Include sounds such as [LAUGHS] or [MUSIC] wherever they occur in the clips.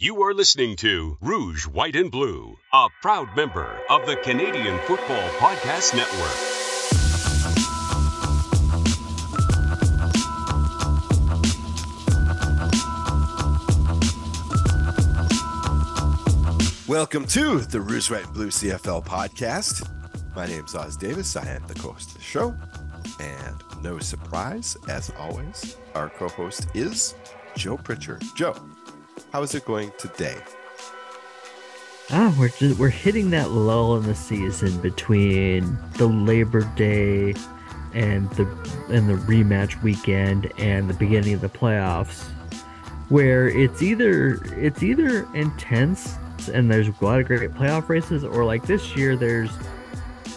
You are listening to Rouge, White, and Blue, a proud member of the Canadian Football Podcast Network. Welcome to the Rouge, White, and Blue CFL podcast. My name is Os Davis. I am the co-host of the show. And no surprise, as always, our co-host is Joe Pritchard. Joe, how is it going today? Ah, we're just, we're hitting that lull in the season between the Labor Day and the and the rematch weekend and the beginning of the playoffs, where it's either it's either intense and there's a lot of great playoff races, or like this year there's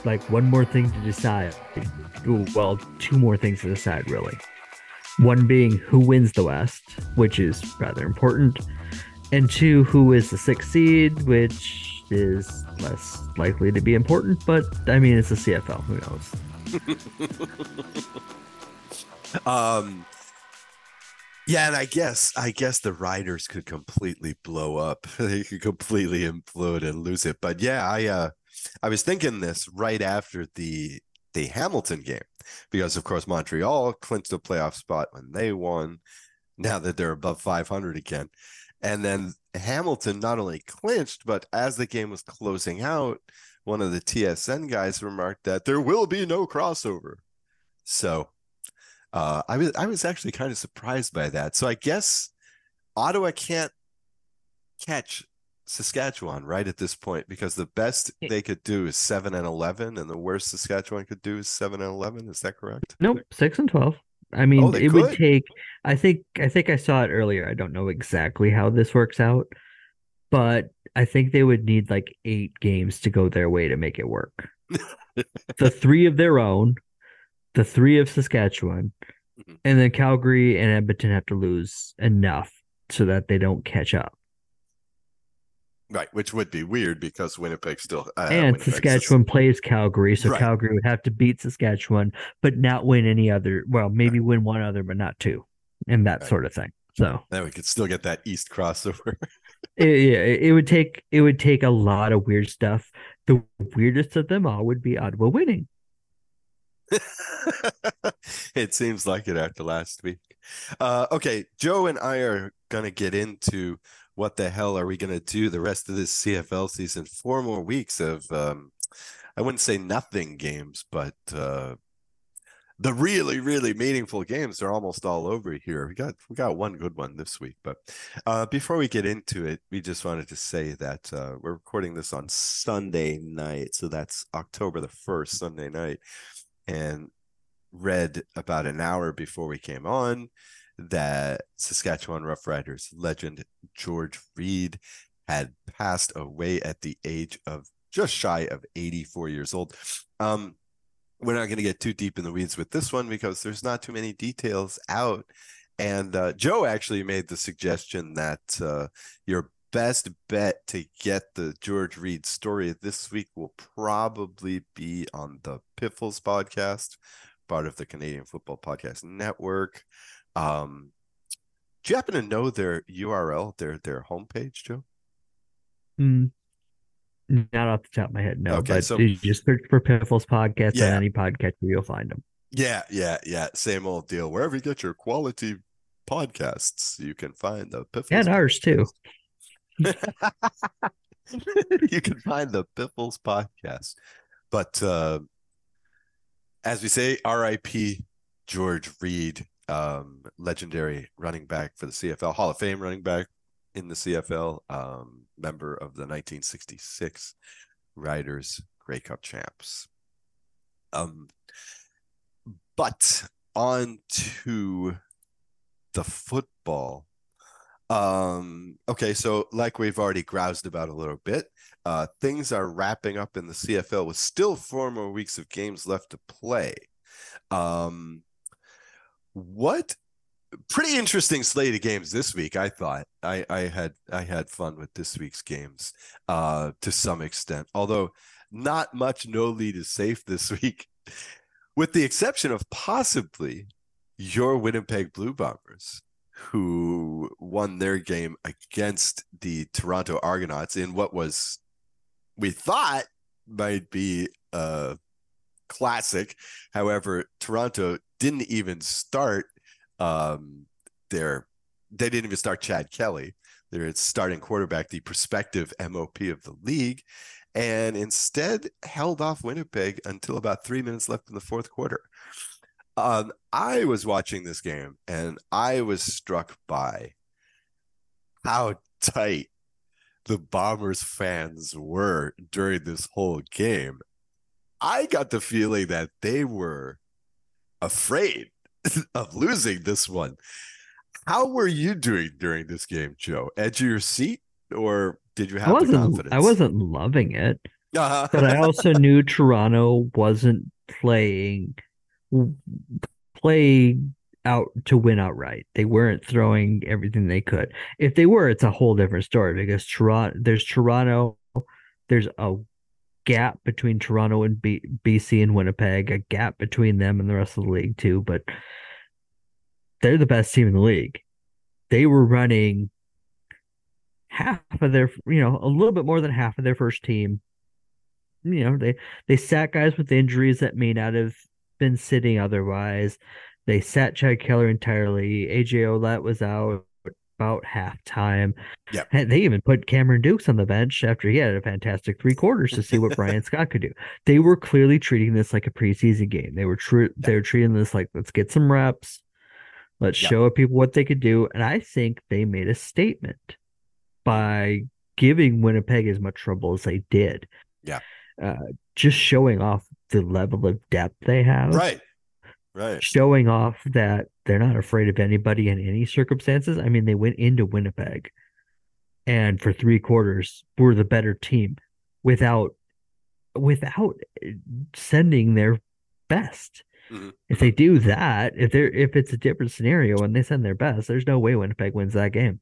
like one more thing to decide. Well, two more things to decide really. One being who wins the West, which is rather important, and two, who is the sixth seed, which is less likely to be important, but I mean, it's the CFL. Who knows? [LAUGHS] Um, yeah, and I guess I guess the riders could completely blow up. [LAUGHS] they could completely implode and lose it. But yeah, I uh I was thinking this right after the the Hamilton game because of course Montreal clinched a playoff spot when they won. Now that they're above 500 again. And then Hamilton not only clinched, but as the game was closing out, one of the TSN guys remarked that there will be no crossover. So uh, I was I was actually kind of surprised by that. So I guess Ottawa can't catch Saskatchewan right at this point because the best they could do is seven and eleven, and the worst Saskatchewan could do is seven and eleven. Is that correct? Nope, six and twelve. I mean, Oh, it would take. I think. I think I saw it earlier. I don't know exactly how this works out, but I think they would need like eight games to go their way to make it work. [LAUGHS] the three of their own, the three of Saskatchewan, Mhm. and then Calgary and Edmonton have to lose enough so that they don't catch up. Right, which would be weird because Winnipeg still uh, and Winnipeg's Saskatchewan plays Calgary, so Right. Calgary would have to beat Saskatchewan, but not win any other. Well, maybe win one other, but not two, and that Right. sort of thing. So Then we could still get that East crossover. [LAUGHS] it, yeah, it it would take it would take a lot of weird stuff. The weirdest of them all would be Ottawa winning. [LAUGHS] it seems like it after last week. Uh, okay, Joe and I are going to get into what the hell are we going to do the rest of this CFL season? Four more weeks of, um, I wouldn't say nothing games, but uh, the really, really meaningful games are almost all over here. We got we got one good one this week, but uh, before we get into it, we just wanted to say that uh, we're recording this on Sunday night, so that's October the first, Sunday night and read about an hour before we came on that Saskatchewan Roughriders legend George Reed had passed away at the age of just shy of 84 years old. Um, we're not going to get too deep in the weeds with this one because there's not too many details out. And uh, Joe actually made the suggestion that uh, your best bet to get the George Reed story this week will probably be on the Piffles podcast, part of the Canadian Football Podcast Network. Um, do you happen to know their URL, their their homepage, Joe? Hmm. Not off the top of my head, no. Okay, but so- you just search for Piffles podcast Yeah. on any podcast you'll find them. Yeah, yeah, yeah. Same old deal. Wherever you get your quality podcasts, you can find the Piffles. And ours too. [LAUGHS] you can find the Piffles podcast. But uh, as we say, RIP George Reed, um, legendary running back for the CFL, Hall of Fame running back in the CFL, um, member of the 1966 Riders Grey Cup champs. Um, but on to the football. Um, okay, so like we've already groused about a little bit, uh, things are wrapping up in the CFL with still four more weeks of games left to play. Um, what pretty interesting slate of games this week, I thought. I, I had I had fun with this week's games, uh, to some extent, although not much no lead is safe this [LAUGHS] week, with the exception of possibly your Winnipeg Blue Bombers who won their game against the Toronto Argonauts in what was we thought might be a classic. However, Toronto didn't even start um, their they didn't even start Chad Kelly, their starting quarterback, the prospective MOP of the league, and instead held off Winnipeg until about three minutes left in the fourth quarter. Um, I was watching this game and I was struck by how tight the Bombers fans were during this whole game. I got the feeling that they were afraid [LAUGHS] of losing this one. How were you doing during this game, Joe? Edge of your seat, or did you have I wasn't, confidence? I wasn't loving it, Uh-huh. but I also [LAUGHS] knew Toronto wasn't playing play out to win outright. They weren't throwing everything they could. If they were, it's a whole different story because Toronto there's Toronto, there's a gap between Toronto and B- BC and Winnipeg, a gap between them and the rest of the league too, but they're the best team in the league. They were running half of their, you know, a little bit more than half of their first team. You know, they they sat guys with injuries that may not have been sitting otherwise. They sat Chad Kelly entirely. AJ Ouellette was out about halftime. Yep. And they even put Cameron Dukes on the bench after he had a fantastic three quarters to see what [LAUGHS] Bryan Scott could do. They were clearly treating this like a preseason game. They were true. They were treating this like let's get some reps. Let's Yep. show people what they could do. And I think they made a statement by giving Winnipeg as much trouble as they did. Yeah. Uh, just showing off the level of depth they have. right, right. Showing off that they're not afraid of anybody in any circumstances. I mean, they went into Winnipeg and for three quarters were the better team without without sending their best. Mhm. If they do that, if they're if it's a different scenario and they send their best, there's no way Winnipeg wins that game.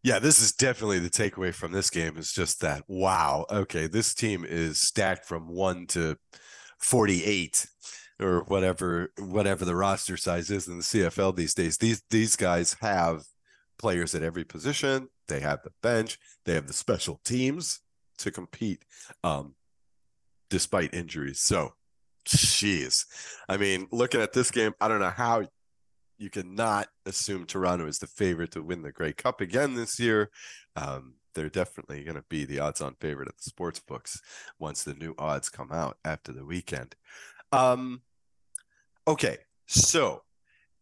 Yeah, this is definitely the takeaway from this game is just that wow, okay, this team is stacked from 1 to 48 or whatever whatever the roster size is in the CFL these days. These these guys have players at every position, they have the bench, they have the special teams to compete um despite injuries. So, jeez. I mean, looking at this game, I don't know how you cannot assume Toronto is the favorite to win the Grey Cup again this year. Um, they're definitely going to be the odds-on favorite at the sports books once the new odds come out after the weekend. Um, okay, so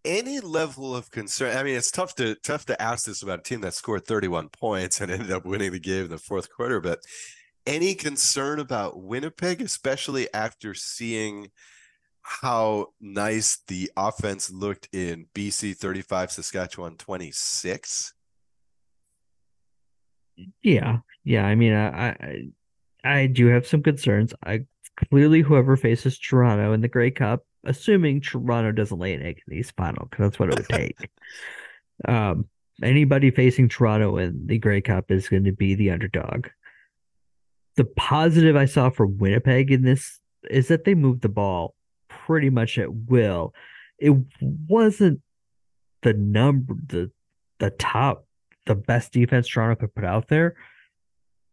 any level of concern. I mean, it's tough to tough to ask this about a team that scored 31 points and [LAUGHS] ended up winning the game in the fourth quarter, but any concern about Winnipeg, especially after seeing how nice the offense looked in BC 35, Saskatchewan 26. Yeah, yeah. I mean, I, I, I do have some concerns. I clearly whoever faces Toronto in the Grey Cup, assuming Toronto doesn't lay an egg in the East Final, because that's what it would take. [LAUGHS] um, anybody facing Toronto in the Grey Cup is going to be the underdog. The positive I saw for Winnipeg in this is that they moved the ball pretty much at will. It wasn't the number the the top the best defense Toronto could put out there.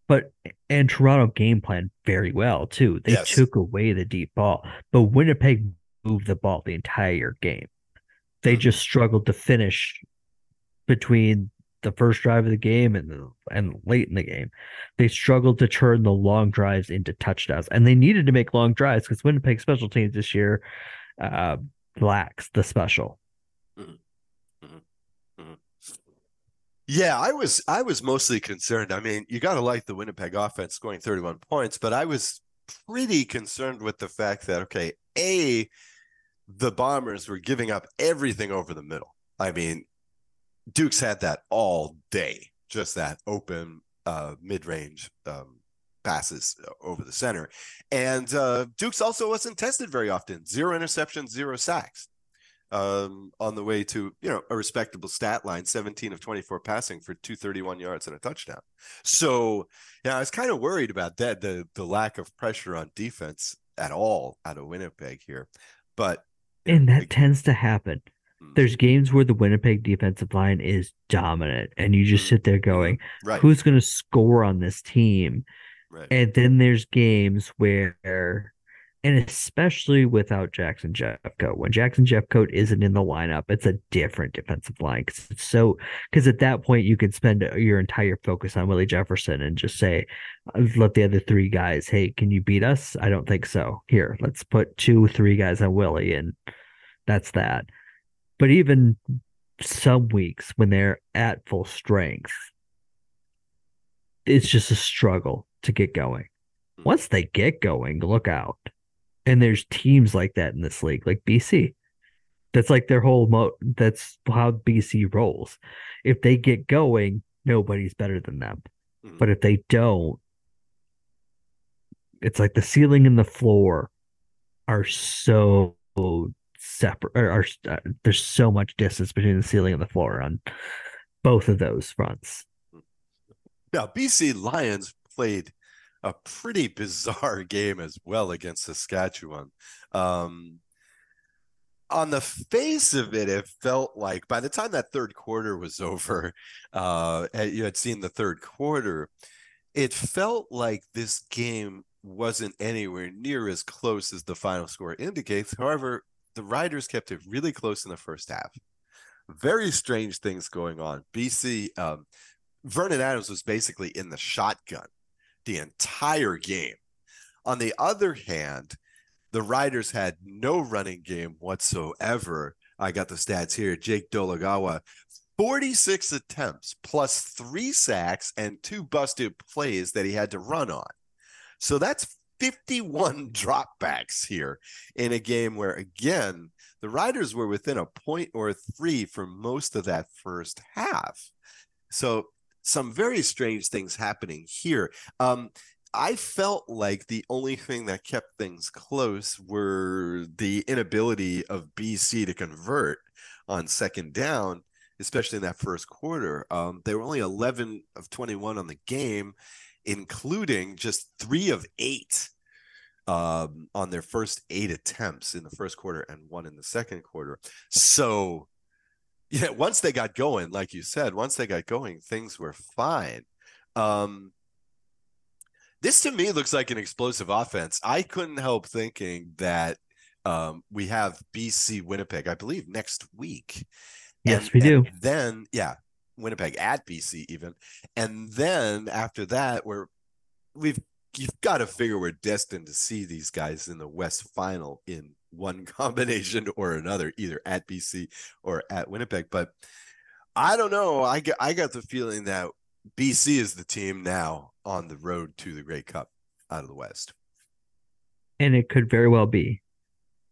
But and Toronto game plan very well too. They Yes. took away the deep ball, but Winnipeg moved the ball the entire game. They Mhm. just struggled to finish between the first drive of the game and the, and late in the game. They struggled to turn the long drives into touchdowns, and they needed to make long drives because Winnipeg special teams this year uh, lacks the special. Yeah, I was I was mostly concerned. I mean, you got to like the Winnipeg offense scoring 31 points, but I was pretty concerned with the fact that okay, A the Bombers were giving up everything over the middle. I mean, Dukes had that all day, just that open uh mid-range um passes over the center. And uh Dukes also wasn't tested very often. Zero interceptions, zero sacks um, on the way to you know a respectable stat line 17 of 24 passing for 231 yards and a touchdown so yeah i was kind of worried about that the the lack of pressure on defense at all out of winnipeg here but And that tends to happen. Mm. There's games where the Winnipeg defensive line is dominant, and you just Mhm. sit there going, Right. "Who's going to score on this team?" right. And then there's games where, and especially without Jackson Jeffcoat, when Jackson Jeffcoat isn't in the lineup, it's a different defensive line because it's so because at that point you can spend your entire focus on Willie Jefferson and just say, let the other three guys, hey, can you beat us? I don't think so. Here, let's put two, three guys on Willie, and that's that. But even some weeks when they're at full strength, it's just a struggle to get going. Mhm. Once they get going, look out. And there's teams like that in this league, like BC. That's like their whole mo that's how BC rolls. If they get going, nobody's better than them. Mhm. But if they don't, it's like the ceiling and the floor are so separate or are uh, there's so much distance between the ceiling and the floor on both of those fronts. Now, BC Lions played a pretty bizarre [LAUGHS] game as well against Saskatchewan. Um, on the face of it, it felt like by the time that third quarter was [LAUGHS] over, uh, you had seen the third quarter, it felt like this game wasn't anywhere near as close as the final score indicates. However, the Riders kept it really close in the first half. Very strange things going on. BC, um, Vernon Adams was basically in the shotgun the entire game. On the other hand, the Riders had no running game whatsoever. I got the stats here. Jake Dolegala, 46 attempts plus three sacks and two busted plays that he had to run on. So that's 51 [LAUGHS] dropbacks here in a game where, again, the Riders were within a point or three for most of that first half. So some very strange things happening here. Um, I felt like the only thing that kept things close were the inability of BC to convert on second down, especially in that first quarter. Um, they were only 11 of 21 on the game, including just three of eight um, on their first eight attempts in the first quarter and one in the second quarter. So, yeah, once they got going, like you said, once they got going, things were fine. Um, this to me looks like an explosive offense. I couldn't help thinking that um, we have BC Winnipeg, I believe, next week. Yes, And- we do. then, yeah, Winnipeg at BC even, and then after that, we're we've you've got to figure we're destined to see these guys in the West Final in one [LAUGHS] combination or another, either at BC or at Winnipeg. But I don't know. I get, I got the feeling that BC is the team now on the road to the Grey Cup out of the West. And it could very well be.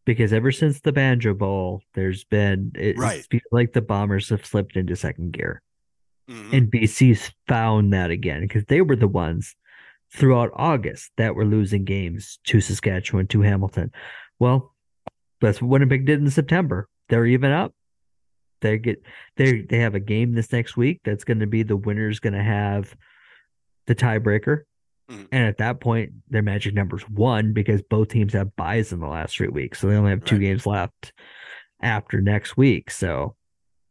Because ever since the Banjo Bowl, there's been it, Right. like the Bombers have slipped into second gear. Mhm. And BC's found that again because they were the ones throughout August that were losing games to Saskatchewan, to Hamilton. Well, that's what Winnipeg did in September. They're even up. They get they they have a game this next week that's going to be the winner's going to have the tiebreaker. Mhm. And at that point, their magic number's one because both teams have buys in the last three weeks. So they only have two Right. games left after next week. So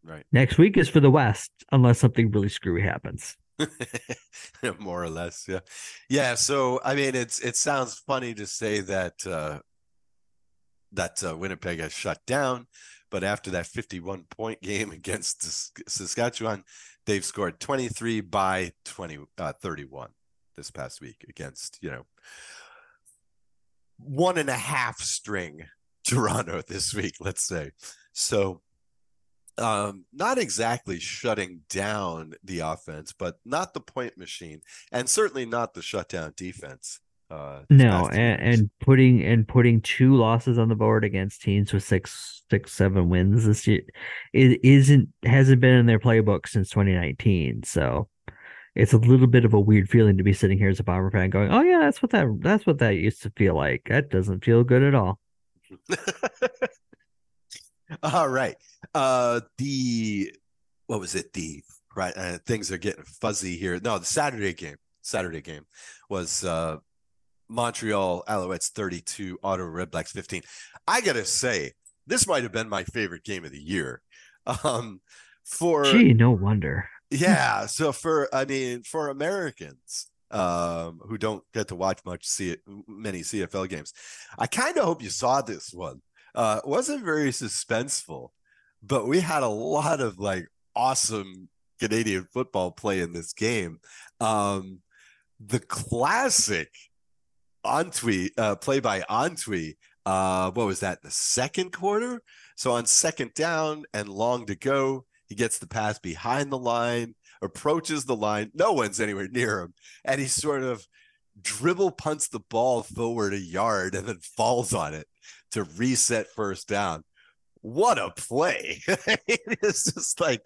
Right. next week is for the West, unless something really screwy happens. [LAUGHS] more or less yeah yeah so i mean it's it sounds funny to say that uh that uh, winnipeg has shut down but after that 51 point [LAUGHS] game against saskatchewan they've scored 23 by 20 uh 31 this past week against you know one and a half string [LAUGHS] toronto this week let's say so um, not exactly shutting down the offense, but not the point machine, and certainly not the shutdown defense. Uh, No, and, and putting and putting two losses on the board against teams with six, six, seven wins this year, it isn't hasn't been in their playbook since 2019. So it's a little bit of a weird feeling to be sitting here as a Bomber fan, going, "Oh yeah, that's what that that's what that used to feel like. That doesn't feel good at all." [LAUGHS] All right. Uh, the what was it? The right uh, things are getting fuzzy here. No, the Saturday game. Saturday game was uh, Montreal Alouettes 32, Ottawa Redblacks 15. I gotta say, this might have been my favorite game of the year. [LAUGHS] Um, for Gee, no wonder. [LAUGHS] yeah, so for I mean for Americans um who don't get to watch much see many CFL games, I kind of hope you saw this one. Uh, it wasn't very suspenseful, but we had a lot of like awesome Canadian football play in this game. Um, the classic Antwi uh, play by Antwi. Uh, what was that? The second quarter. So on second down and long to go, he gets the pass behind the line, approaches the line. No one's anywhere near him, and he sort of dribble punts the ball forward a yard and then falls on it to reset first down. What a play! [LAUGHS] it's just like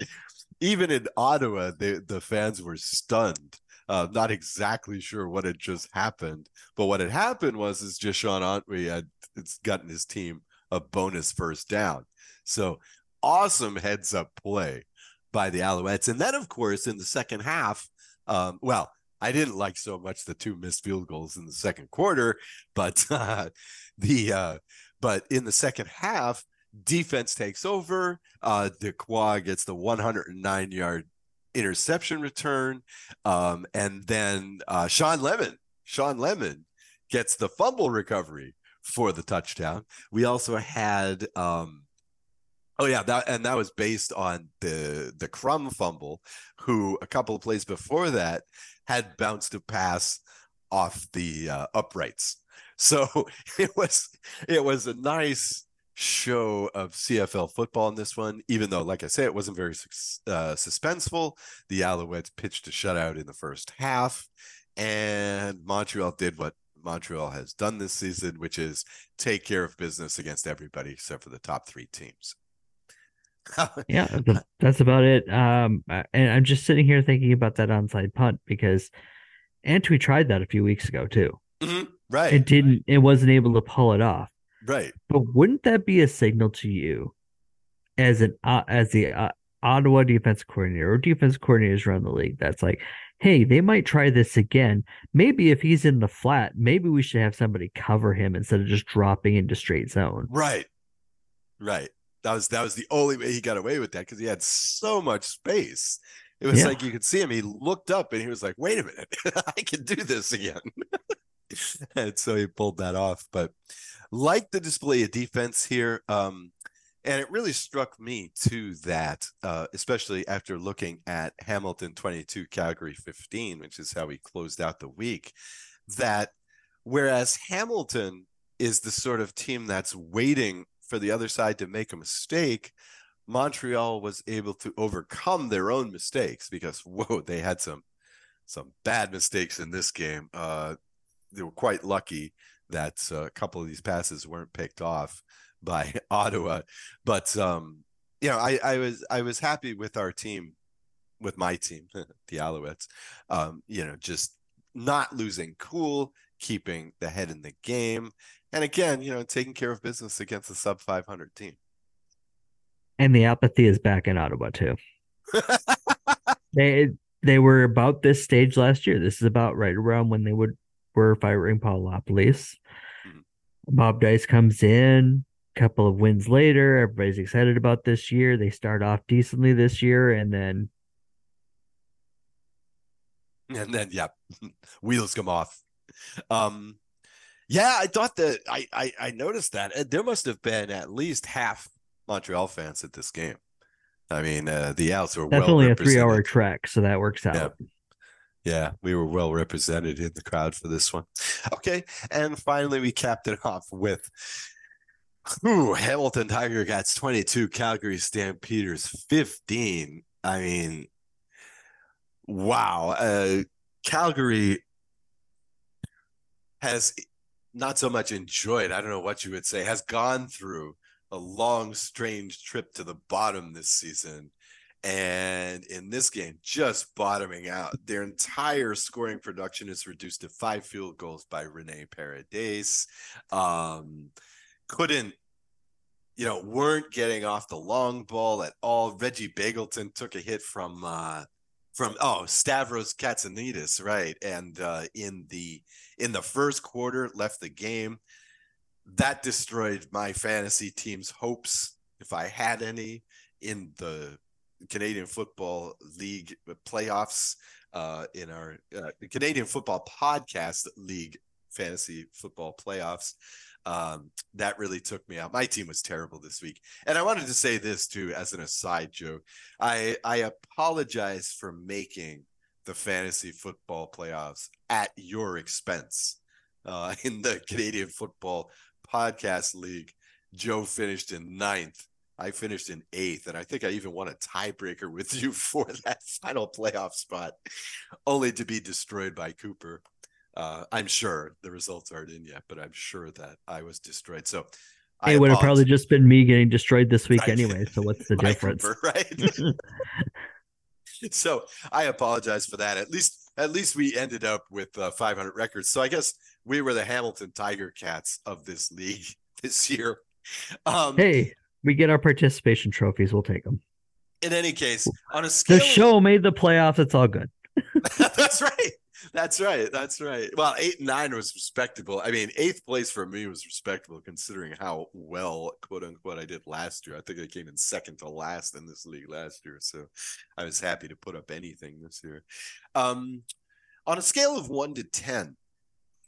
even in Ottawa, the the fans were stunned. Uh, not exactly sure what had just happened, but what had happened was is just Sean Antwi had it's gotten his team a bonus first down. So awesome heads up play by the Alouettes. And then, of course, in the second half, um, well, I didn't like so much the two missed field goals in the second quarter, but [LAUGHS] uh, the uh, but in the second half, defense takes over. Uh, Dequoy gets the 109 yard interception return, um, and then uh, Shawn Lemon, Shawn Lemon gets the fumble recovery for the touchdown. We also had um, Oh yeah, that and that was based on the the Crum fumble, who a couple of plays before that had bounced a pass off the uh, uprights. So [LAUGHS] it was it was a nice show of CFL football in this one, even though, like I say, it wasn't very uh, suspenseful. The Alouettes pitched a shutout in the first half, and Montreal did what Montreal has done this season, which is take care of business against everybody except for the top three teams. [LAUGHS] yeah, that's about it. Um, and I'm just sitting here thinking about that onside punt because Antwi tried that a few weeks ago too. Mm-hmm. Right. It didn't. It wasn't able to pull it off. Right. But wouldn't that be a signal to you, as an uh, as the uh, Ottawa defense coordinator or defense coordinators around the league? That's like, hey, they might try this again. Maybe if he's in the flat, maybe we should have somebody cover him instead of just dropping into straight zone. Right. Right. That was that was the only way he got away with that because he had so much space. It was yeah. like you could see him. He looked up and he was like, "Wait a minute, [LAUGHS] I can do this again." [LAUGHS] [LAUGHS] and so he pulled that off. But like the display of defense here, um, and it really struck me too that, uh, especially after looking at Hamilton 22, Calgary 15, which is how we closed out the week, that whereas Hamilton is the sort of team that's waiting for the other side to make a mistake, Montreal was able to overcome their own mistakes because [LAUGHS] whoa, they had some some bad mistakes in this game. Uh, they were quite lucky that uh, a couple of these passes weren't picked off [LAUGHS] by [LAUGHS] Ottawa, but um, you know, I, I was I was happy with our team, with my team, [LAUGHS] the Alouettes. Um, you know, just not losing cool, keeping the head in the game, and again, you know, taking care of business against a sub 500 team. And the apathy is back in Ottawa too. they they were about this stage last year. This is about right around when they would were firing LaPolice. Mm-hmm. Bob Dyce comes in, a couple of wins later. Everybody's excited about this year. They start off decently this year, and then and then yeah, [LAUGHS] wheels come off. Um, yeah, I thought that I, I, I noticed that there must have been at least half Montreal fans at this game. I mean, uh, the Outs were that's well only a three-hour trek, so that works out. Yeah. Yeah, we were well represented in the crowd for this one. Okay, and finally we capped it off with Ooh, Hamilton Tiger Cats 22, Calgary Stampeders 15. I mean, wow. Uh, Calgary has not so much enjoyed, I don't know what you would say, has gone through a long, strange trip to the bottom this season. And in this game, just bottoming out. Their entire scoring production is reduced to five field goals by Rene Paredes. Um, couldn't, you know, weren't getting off the long ball at all. Reggie Begelton took a hit from uh, from oh Stavros Katsantonis, right? And uh, in the in the first quarter, left the game. That destroyed my fantasy team's hopes, if I had any. in the Canadian Football League playoffs, uh, in our uh, Canadian Football Podcast League fantasy football playoffs. Um, that really took me out. My team was terrible this week, and I wanted to say this too as an aside, Joe. I I apologize for making the fantasy football playoffs at your expense. Uh, [LAUGHS] in the Canadian Football Podcast League, Joe finished in ninth. I finished in eighth, and I think I even won a tiebreaker with you [LAUGHS] for that final playoff spot, only to be destroyed by Cooper. Uh, I'm sure the results aren't in yet, but I'm sure that I was destroyed. So it would have probably just been me getting destroyed this week anyway. So what's the [LAUGHS] difference? Cooper, right. [LAUGHS] so I apologize for that. At least, at least we ended up with uh, 500 records. So I guess we were the Hamilton Tiger Cats of this league this year. Um, hey, we get our participation trophies. We'll take them. In any case, on a scale, the show made the playoffs. It's all good. [LAUGHS] That's right. That's right. That's right. Well, eight and nine was respectable. I mean, eighth place for me was respectable considering how well, quote unquote, I did last year. I think I came in second to last in this league last year. So I was happy to put up anything this year. Um, on a scale of one to 10,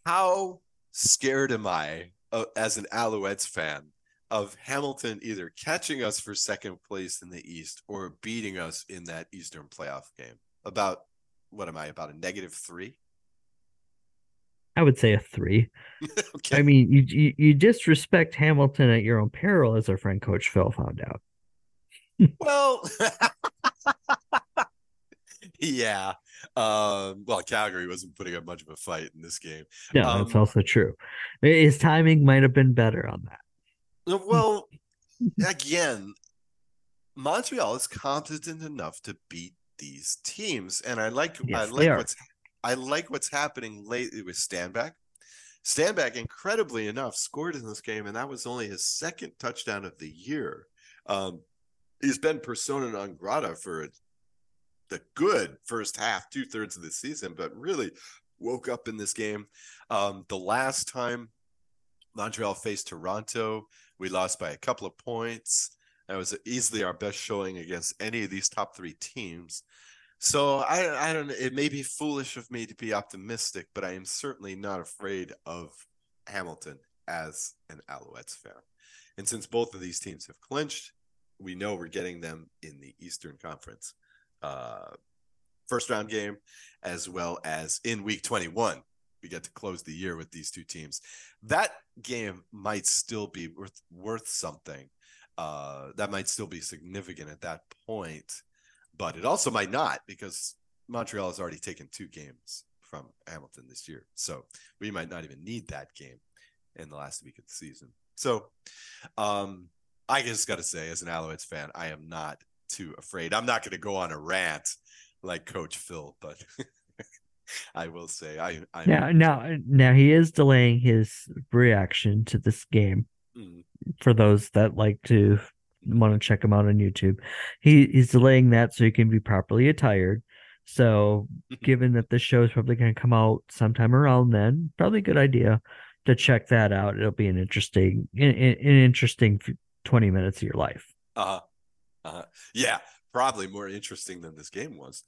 how scared am I uh, as an Alouettes fan of Hamilton either catching us for second place in the East or beating us in that Eastern playoff game? About what am I about a negative three? I would say a three. [LAUGHS] okay. I mean, you, you, you disrespect Hamilton at your own peril, as our friend Coach Phil found out. [LAUGHS] well, [LAUGHS] yeah. Um, well, Calgary wasn't putting up much of a fight in this game. Yeah, um, that's also true. His timing might have been better on that. Well, again, Montreal is competent enough to beat these teams, and I like yes, I like what's I like what's happening lately with Stanback. Stanback, incredibly enough, scored in this game, and that was only his second touchdown of the year. Um, he's been persona non grata for the good first half, two thirds of the season, but really woke up in this game. Um, the last time Montreal faced Toronto, we lost by a couple of points. That was easily our best showing against any of these top three teams. So I I don't it may be foolish of me to be optimistic, but I am certainly not afraid of Hamilton as an Alouettes fan. And since both of these teams have clinched, we know we're getting them in the Eastern Conference uh, first round game, as well as in week 21. We get to close the year with these two teams. That game might still be worth worth something uh, that might still be significant at that point, but it also might not because Montreal has already taken two games from Hamilton this year. So we might not even need that game in the last week of the season. So um, I just got to say, as an Alouettes fan, I am not too afraid. I'm not going to go on a rant like Coach Phil, but [LAUGHS] [LAUGHS] I will say I i now now now he is delaying his reaction to this game mm for those that like to want to check him out on YouTube. He he's delaying that so he can be properly attired. So, given that the show is probably going to come out sometime around then, probably a good idea to check that out. It'll be an interesting, an, an interesting twenty minutes of your life. Uh, uh, yeah, probably more interesting than this game was.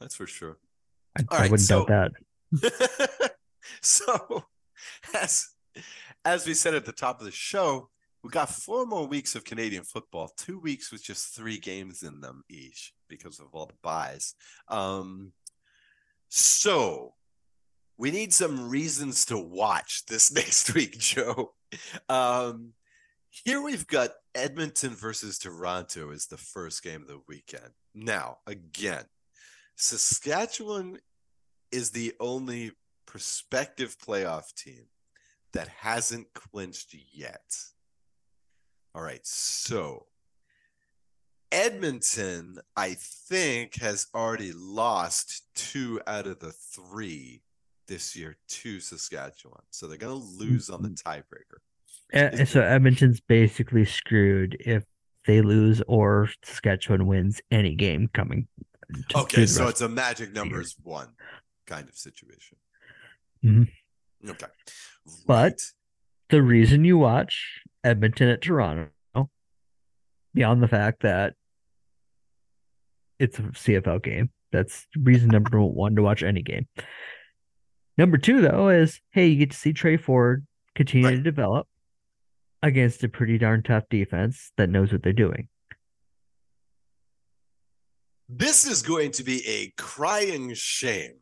That's for sure. I, I right, wouldn't so, doubt that. [LAUGHS] so, as as we said at the top of the show, we got four more weeks of Canadian football, two weeks with just three games in them each because of all the buys. Um, so we need some reasons to watch this [LAUGHS] next week, Joe. Um, here we've got Edmonton versus Toronto is the first game of the weekend. Now, again, Saskatchewan is the only prospective playoff team that hasn't clinched yet. All right. So Edmonton, I think, has already lost two out of the three this year to Saskatchewan. So they're going to lose on the tiebreaker. Uh, so Edmonton's basically screwed if they lose or Saskatchewan wins any game coming. Okay, so it's a magic numbers one kind of situation. Mm-hmm. Okay. But the reason you watch Edmonton at Toronto, beyond the fact that it's a CFL game. That's reason number [LAUGHS] one to watch any game. Number two, though, is hey, you get to see Tre Ford continue right. to develop against a pretty darn tough defense that knows what they're doing. This is going to be a crying shame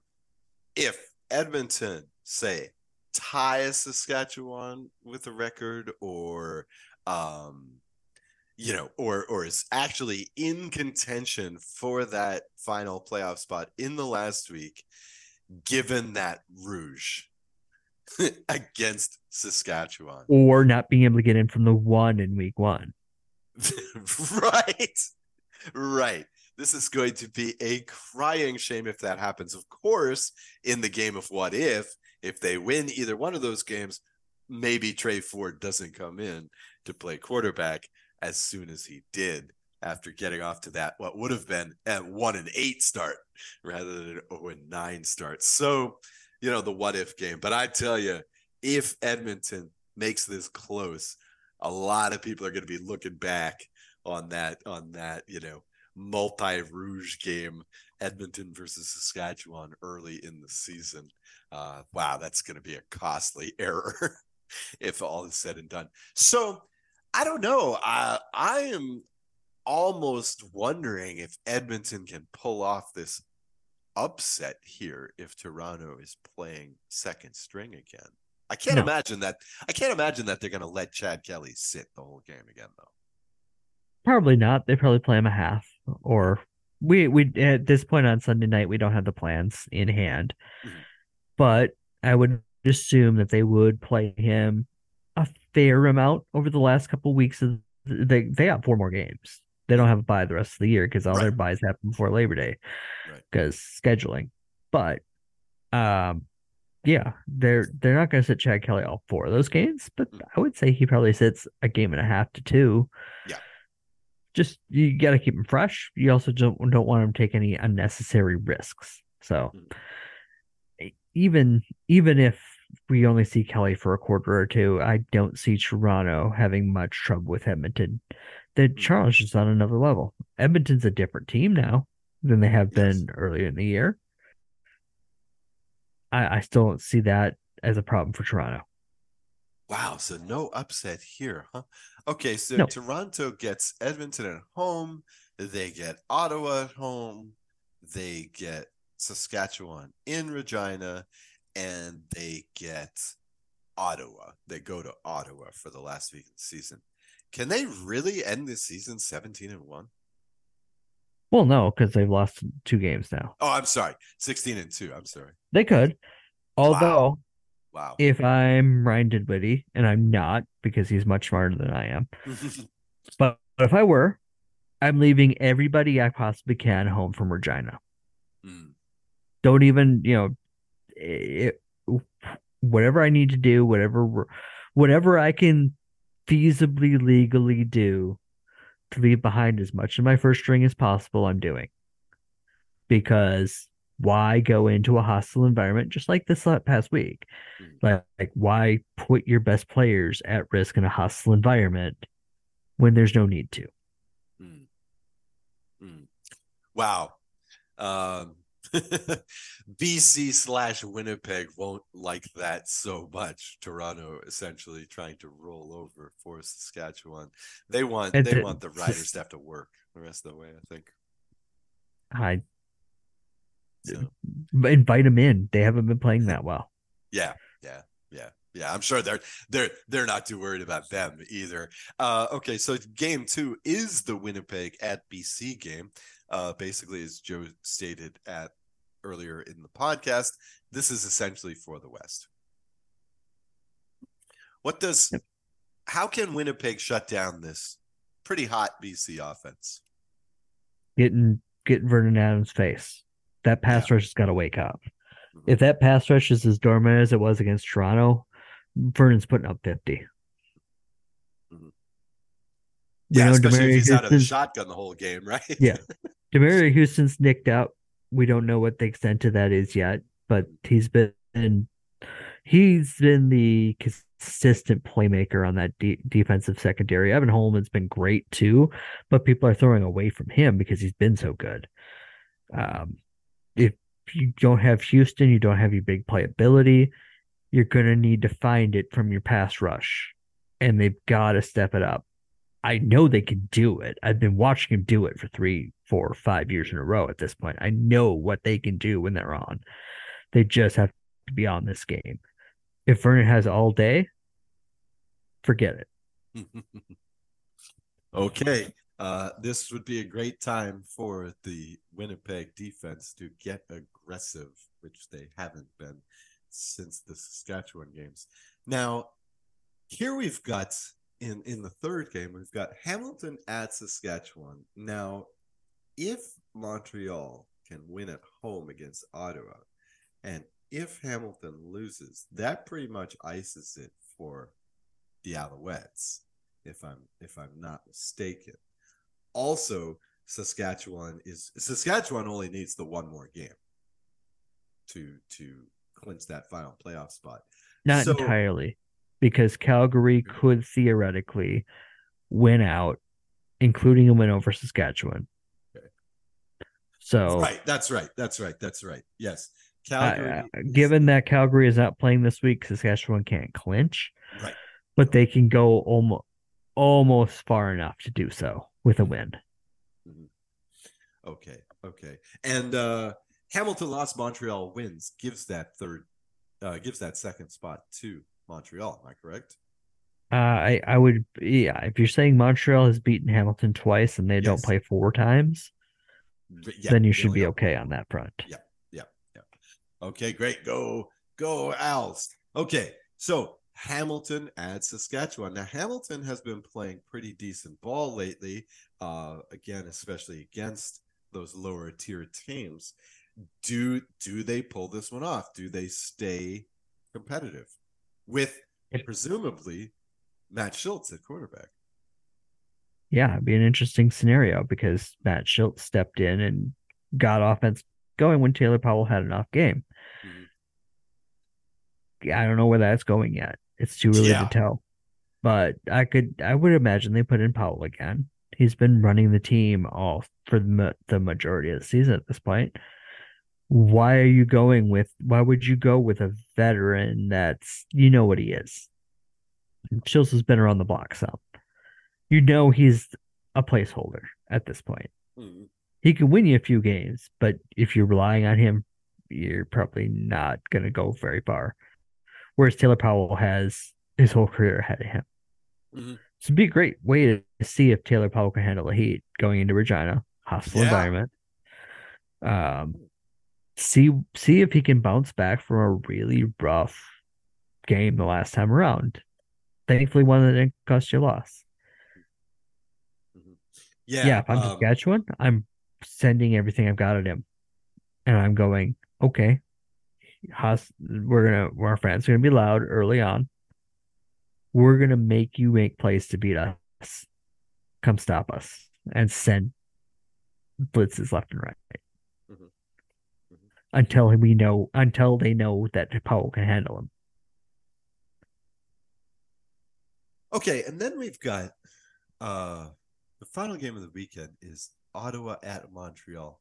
if Edmonton, say, ties Saskatchewan with a record or um you know or or is actually in contention for that final playoff spot in the last week given that rouge [LAUGHS] against Saskatchewan. Or not being able to get in from the one in week 1 [LAUGHS] right. Right this is going to be a crying shame if that happens of course in the game of what if if they win either one of those games, maybe Tre Ford doesn't come in to play quarterback as soon as he did after getting off to that what would have been a one and eight start rather than an 0 and nine start. So, you know, the what if game. But I tell you, if Edmonton makes this close, a lot of people are going to be looking back on that on that, you know, multi rouge game, Edmonton versus Saskatchewan early in the season uh, wow, that's going to be a costly [LAUGHS] error if all is said and done. So I don't know. I I am almost wondering if Edmonton can pull off this upset here if Toronto is playing second string again. I can't no. imagine that. I can't imagine that they're going to let Chad Kelly sit the whole game again, though. Probably not. They probably play him a half, or we we at this point on Sunday night we don't have the plans in hand. Mm-hmm but I would assume that they would play him a fair amount over the last couple of weeks. Of they they got four more games. They don't have a bye the rest of the year because all right. their buys happen before Labor Day because right. scheduling. But um, yeah, they're they're not going to sit Chad Kelly all four of those games, but mm. I would say he probably sits a game and a half to two. Yeah. Just you got to keep them fresh. You also don't don't want him to take any unnecessary risks. So. Mm even even if we only see Kelly for a quarter or two, I don't see Toronto having much trouble with Edmonton. The hmm. Charles is on another level. Edmonton's a different team now than they have yes. been earlier in the year. I, I still don't see that as a problem for Toronto. Wow, so no upset here, huh? Okay, so no. Toronto gets Edmonton at home, they get Ottawa at home, they get Saskatchewan in Regina, and they get Ottawa. They go to Ottawa for the last week of the season. Can they really end this season 17 and 1? Well, no, because they've lost two games now. Oh, I'm sorry. 16 and 2. I'm sorry. They could. Although, wow. Wow. If I'm Ryan Dinwiddie, and I'm not because he's much smarter than I am, but, [LAUGHS] but if I were, I'm leaving everybody I possibly can home from Regina. Mm don't even you know it, whatever i need to do whatever whatever i can feasibly legally do to leave behind as much of my first string as possible i'm doing because why go into a hostile environment just like this past week mm. like, like why put your best players at risk in a hostile environment when there's no need to mm. Mm. wow um [LAUGHS] BC slash Winnipeg won't like that so much. Toronto essentially trying to roll over for Saskatchewan. They want and they the, want the [LAUGHS] riders to have to work the rest of the way. I think. I so. invite them in. They haven't been playing that well. Yeah, yeah, yeah, yeah. I'm sure they're they're they're not too worried about them either. Uh, okay, so game two is the Winnipeg at BC game. Uh, basically, as Joe stated at earlier in the podcast, this is essentially for the West. What does yep. how can Winnipeg shut down this pretty hot BC offense? Getting getting Vernon Adams' face. That pass yeah. rush has got to wake up. Mm-hmm. If that pass rush is as dormant as it was against Toronto, Vernon's putting up 50. Mm-hmm. Yeah, know, especially if he's out of the shotgun the whole game, [LAUGHS] right? yeah. Demerio Houston's nicked up. we don't know what the extent of that is yet, but he's been he's been the consistent playmaker on that de- defensive secondary. Evan Holman's been great too, but people are throwing away from him because he's been so good. Um, if you don't have Houston, you don't have your big playability. You're going to need to find it from your pass rush, and they've got to step it up. I know they can do it. I've been watching them do it for three, four, five years in a row at this point. I know what they can do when they're on. They just have to be on this game. If Vernon has all day, forget it. [LAUGHS] okay. Uh, this would be a great time for the Winnipeg defense to get aggressive, which they haven't been since the Saskatchewan games. Now, here we've got in in the third game, we've got Hamilton at Saskatchewan. Now, if Montreal can win at home against Ottawa, and if Hamilton loses, that pretty much ices it for the Alouettes, if I'm if I'm not mistaken. Also, Saskatchewan is Saskatchewan only needs the one more game to to clinch that final playoff spot. Not so, entirely, because Calgary could theoretically win out, including a win over Saskatchewan. Okay. So right, that's right, that's right, that's right. Yes, Calgary. Uh, given that Calgary is not playing this week, Saskatchewan can't clinch. Right. But they can go almost almost far enough to do so with a win. Mm-hmm. Okay. Okay. And uh Hamilton lost Montreal wins gives that third uh gives that second spot to Montreal. Am I correct? Uh, I I would yeah. If you're saying Montreal has beaten Hamilton twice and they yes. don't play four times, yeah, then you should be okay on that front. Yeah, yeah, yeah. Okay, great. Go go Als. Okay, so Hamilton at Saskatchewan. Now Hamilton has been playing pretty decent ball lately. Uh, again, especially against those lower tier teams. Do do they pull this one off? Do they stay competitive? with presumably Matt Shiltz at quarterback. Yeah, it'd be an interesting scenario because Matt Shiltz stepped in and got offense going when Taylor Powell had an off game. Mm-hmm. I don't know where that's going yet. It's too early yeah. to tell. But I could, I would imagine they put in Powell again. He's been running the team all for the, the majority of the season at this point why are you going with why would you go with a veteran that's you know what he is Shiltz has been around the block some you know he's a placeholder at this point mm-hmm. he can win you a few games but if you're relying on him you're probably not going to go very far whereas taylor powell has his whole career ahead of him mm-hmm. so it'd be a great way to see if taylor powell can handle the heat going into regina hostile yeah. environment um see see if he can bounce back from a really rough game the last time around. Thankfully, one that didn't cost you a loss. Mm-hmm. Yeah, yeah. If I'm um, Saskatchewan, I'm sending everything I've got at him, and I'm going okay. We're gonna our fans are gonna be loud early on. We're gonna make you make plays to beat us. Come stop us and send blitzes left and right until we know until they know that Powell can handle him. Okay, and then we've got uh the final game of the weekend is Ottawa at Montreal.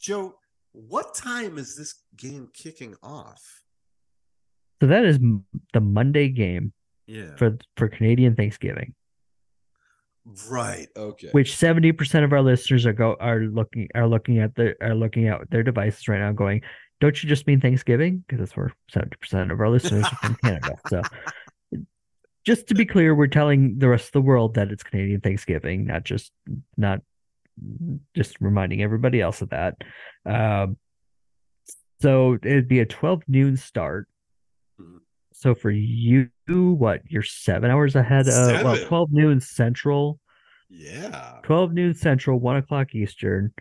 Joe, what time is this game kicking off? So that is the Monday game. Yeah. For for Canadian Thanksgiving. Right. Okay. Which seventy percent of our listeners are go are looking are looking at their are looking at their devices right now, going, "Don't you just mean Thanksgiving?" Because that's where seventy percent of our listeners are from Canada. [LAUGHS] So, just to be clear, we're telling the rest of the world that it's Canadian Thanksgiving, not just not just reminding everybody else of that. Um, so it'd be a twelve noon start. So for you, what you're seven hours ahead of seven. well, twelve noon central. Yeah. Twelve noon central, one o'clock Eastern.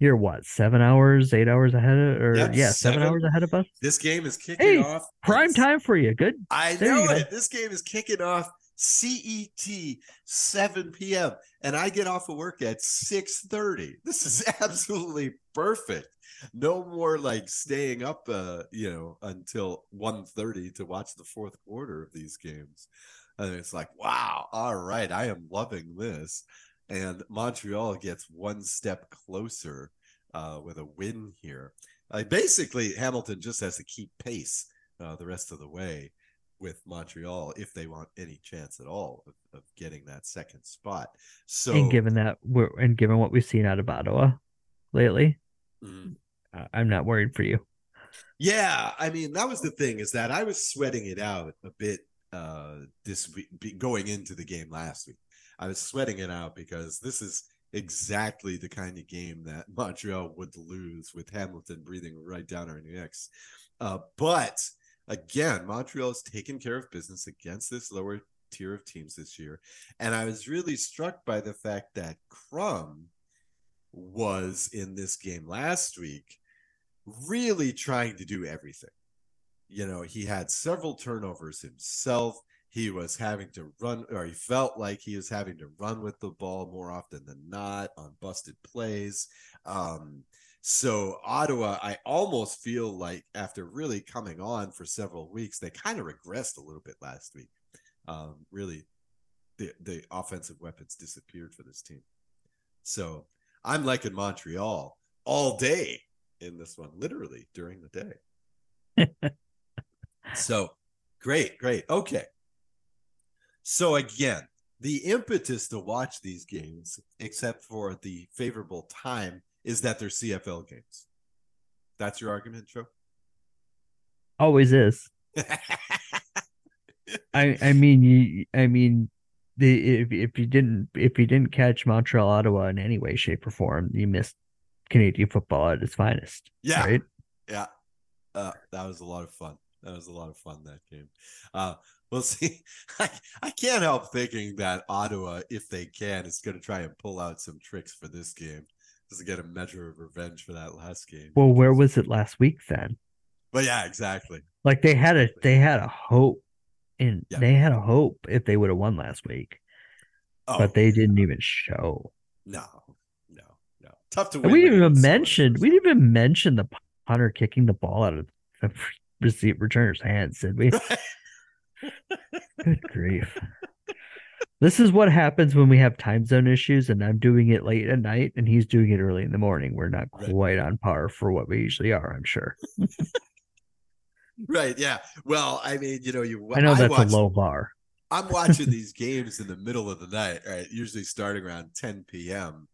You're what, seven hours, eight hours ahead of or yep, yeah, seven, seven, hours ahead of us? This game is kicking hey, off. Prime time for you. Good. I there know it. This game is kicking off CET 7 p.m. and I get off of work at 6:30. This is [LAUGHS] absolutely perfect no more like staying up uh you know until 1.30 to watch the fourth quarter of these games and it's like wow all right i am loving this and montreal gets one step closer uh, with a win here. Uh, basically, Hamilton just has to keep pace uh, the rest of the way with Montreal if they want any chance at all of, of getting that second spot. So, and given that we're and given what we've seen out of Ottawa lately, Mhm. uh, I'm not worried for you. Yeah, I mean that was the thing is that I was sweating it out a bit uh this week going into the game last week. I was sweating it out because this is exactly the kind of game that Montreal would lose with Hamilton breathing right down our necks. Uh, but again, Montreal has taken care of business against this lower tier of teams this year, and I was really struck by the fact that Crum was in this game last week really trying to do everything. You know, he had several turnovers himself. He was having to run, or he felt like he was having to run with the ball more often than not on busted plays. Um, so Ottawa, I almost feel like after really coming on for several weeks, they kind of regressed a little bit last week. Um, really, the the offensive weapons disappeared for this team. So I'm liking Montreal all day in this one, literally during the day. [LAUGHS] so great, great. Okay. So again, the impetus to watch these games, except for the favorable time, is that they're CFL games. That's your argument, Joe? Always is. [LAUGHS] I I mean you I mean the if if you didn't if you didn't catch Montreal Ottawa in any way, shape, or form, you missed Canadian football at its finest. Yeah. Right? Yeah. Uh, that was a lot of fun. That was a lot of fun that game. Uh, we'll [LAUGHS] see. I, I can't help thinking that Ottawa, if they can, is going to try and pull out some tricks for this game just to get a measure of revenge for that last game. Well, where was it last week then? But yeah, exactly. Like they had a they had a hope and Yeah. they had a hope if they would have won last week. Oh, But they didn't even show. no, no, no. Tough to And win. we didn't even mention we didn't even mention the punter kicking the ball out of the [LAUGHS] receive returner's hands, did we? [LAUGHS] Good grief. This is what happens when we have time zone issues and I'm doing it late at night and he's doing it early in the morning. We're not Right. quite on par for what we usually are, I'm sure. right. Yeah. Well, I mean, you know, you. I know that's a low bar. I'm watching [LAUGHS] these games in the middle of the night, right? Usually starting around 10 p.m.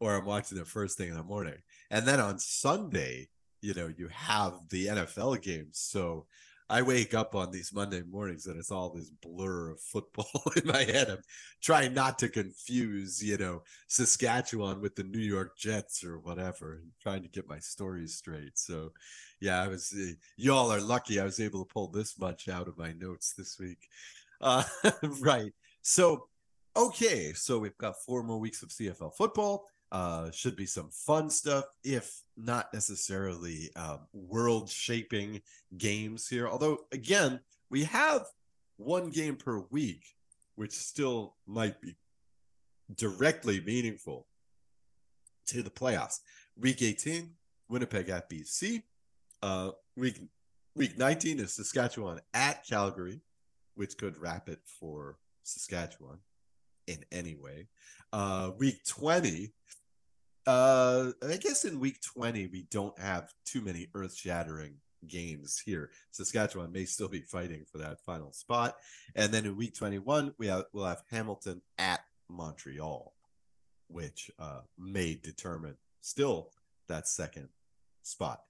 or I'm watching it first thing in the morning. And then on Sunday, you know, you have the NFL games. So I wake up on these Monday mornings and it's all this blur of football [LAUGHS] in my head. I'm trying not to confuse, you know, Saskatchewan with the New York Jets or whatever, and trying to get my stories straight. So, yeah, I was, uh, y'all are lucky I was able to pull this much out of my notes this week. [LAUGHS] Uh, right. So, okay. So we've got four more weeks of CFL football. Uh, should be some fun stuff, if not necessarily um, world shaping games here. Although, again, we have one game per week, which still might be directly meaningful to the playoffs. Week 18, Winnipeg at BC. Uh, week week 19 is Saskatchewan at Calgary which could wrap it for Saskatchewan in any way. Uh, week 20, uh, I guess in week 20, we don't have too many earth shattering games here. Saskatchewan may still be fighting for that final spot. And then in week 21, we have, we'll have Hamilton at Montreal, which uh, may determine still that second spot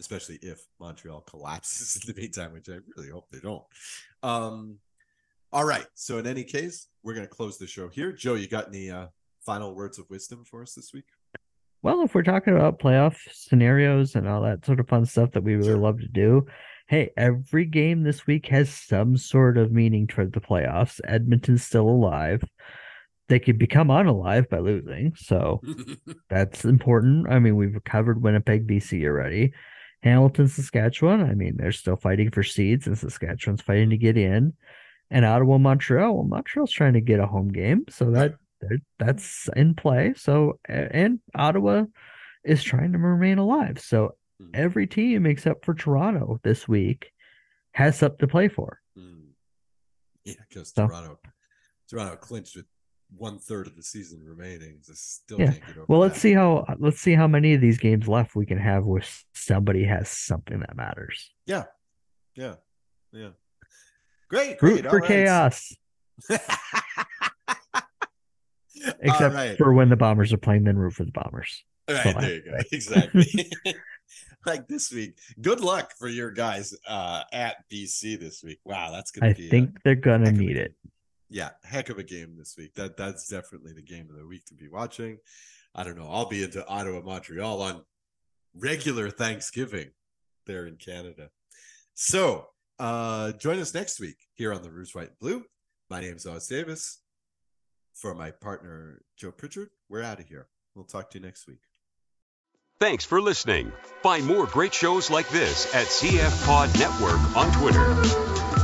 especially if Montreal collapses [LAUGHS] in the meantime, which I really hope they don't. Um, all right. So in any case, we're going to close the show here. Joe, you got any uh, final words of wisdom for us this week? Well, if we're talking about playoff scenarios and all that sort of fun stuff that we really love to do, hey, every game this week has some sort of meaning toward the playoffs. Edmonton's still alive. They could become unalive by losing. So [LAUGHS] that's important. I mean, we've covered Winnipeg, BC already. Hamilton, Saskatchewan. I mean, they're still fighting for seeds, and Saskatchewan's fighting to get in. And Ottawa, Montreal. Well, Montreal's trying to get a home game, so that that- that's in play. So, and Ottawa is trying to remain alive. So Hmm. every team except for Toronto this week has something to play for. Hmm. Yeah, because So- Toronto, Toronto clinched with one third of the season remaining. Just still Yeah. can't get over Well, let's that. see how let's see how many of these games left we can have where somebody has something that matters. Yeah. Yeah. Yeah. Great. Root great. all for right. chaos, [LAUGHS] except right. for when the Bombers are playing. Then root for the Bombers. Right, So I- there you go. Exactly. [LAUGHS] [LAUGHS] like this week. Good luck for your guys uh at BC this week. Wow, that's gonna I be a- think they're gonna a need it. yeah, heck of a game this week. That that's definitely the game of the week to be watching. I don't know. I'll be into Ottawa, Montreal on regular Thanksgiving there in Canada. So uh join us next week here on the Rouge White and Blue. My name's Os Davis. For my partner Joe Pritchard, we're out of here. We'll talk to you next week. Thanks for listening. Find more great shows like this at CF Pod Network on Twitter.